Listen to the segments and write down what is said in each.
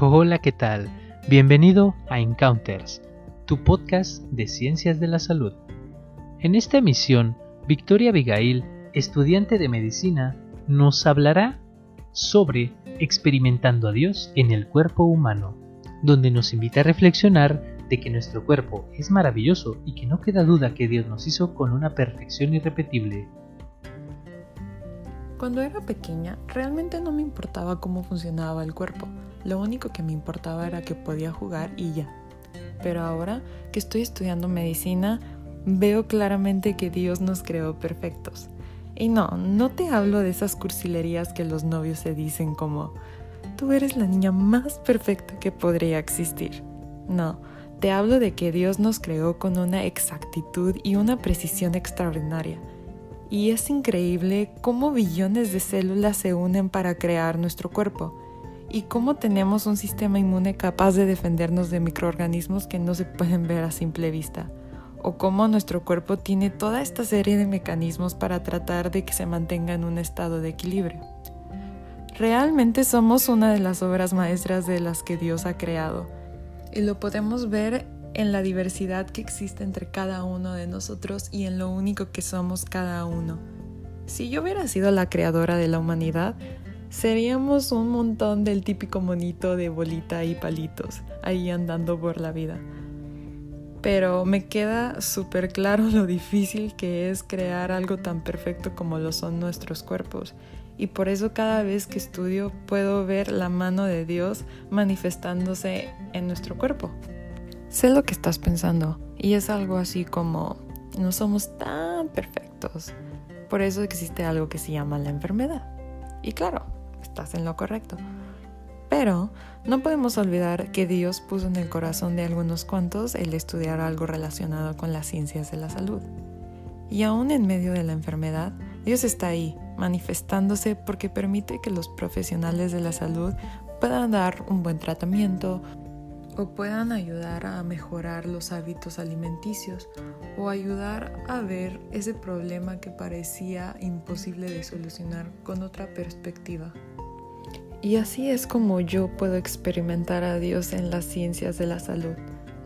Hola, ¿qué tal? Bienvenido a Encounters, tu podcast de ciencias de la salud. En esta emisión, Victoria Abigail, estudiante de medicina, nos hablará sobre experimentando a Dios en el cuerpo humano, donde nos invita a reflexionar de que nuestro cuerpo es maravilloso y que no queda duda que Dios nos hizo con una perfección irrepetible. Cuando era pequeña, realmente no me importaba cómo funcionaba el cuerpo lo único que me importaba era que podía jugar y ya. Pero ahora que estoy estudiando medicina, veo claramente que Dios nos creó perfectos. Y no, no te hablo de esas cursilerías que los novios se dicen como, tú eres la niña más perfecta que podría existir. No, te hablo de que Dios nos creó con una exactitud y una precisión extraordinaria. Y es increíble cómo billones de células se unen para crear nuestro cuerpo y cómo tenemos un sistema inmune capaz de defendernos de microorganismos que no se pueden ver a simple vista, o cómo nuestro cuerpo tiene toda esta serie de mecanismos para tratar de que se mantenga en un estado de equilibrio. Realmente somos una de las obras maestras de las que Dios ha creado, y lo podemos ver en la diversidad que existe entre cada uno de nosotros y en lo único que somos cada uno. Si yo hubiera sido la creadora de la humanidad, seríamos un montón del típico monito de bolita y palitos ahí andando por la vida. Pero me queda súper claro lo difícil que es crear algo tan perfecto como lo son nuestros cuerpos. Y por eso cada vez que estudio puedo ver la mano de Dios manifestándose en nuestro cuerpo. Sé lo que estás pensando y es algo así como no somos tan perfectos. Por eso existe algo que se llama la enfermedad. Y claro, estás en lo correcto. Pero no podemos olvidar que Dios puso en el corazón de algunos cuantos el estudiar algo relacionado con las ciencias de la salud. Y aún en medio de la enfermedad, Dios está ahí, manifestándose porque permite que los profesionales de la salud puedan dar un buen tratamiento o puedan ayudar a mejorar los hábitos alimenticios o ayudar a ver ese problema que parecía imposible de solucionar con otra perspectiva. Y así es como yo puedo experimentar a Dios en las ciencias de la salud.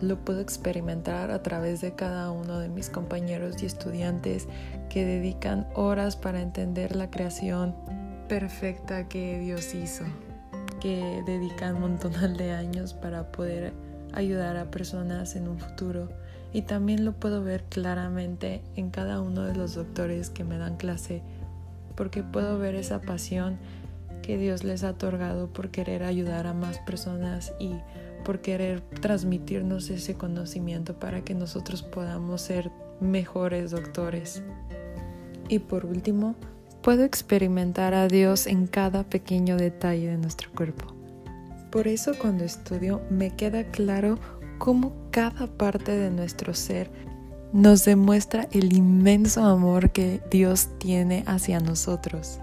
Lo puedo experimentar a través de cada uno de mis compañeros y estudiantes que dedican horas para entender la creación perfecta que Dios hizo, que dedican un montón de años para poder ayudar a personas en un futuro. Y también lo puedo ver claramente en cada uno de los doctores que me dan clase, porque puedo ver esa pasión que Dios les ha otorgado por querer ayudar a más personas y por querer transmitirnos ese conocimiento para que nosotros podamos ser mejores doctores. Y por último, puedo experimentar a Dios en cada pequeño detalle de nuestro cuerpo. Por eso cuando estudio me queda claro cómo cada parte de nuestro ser nos demuestra el inmenso amor que Dios tiene hacia nosotros.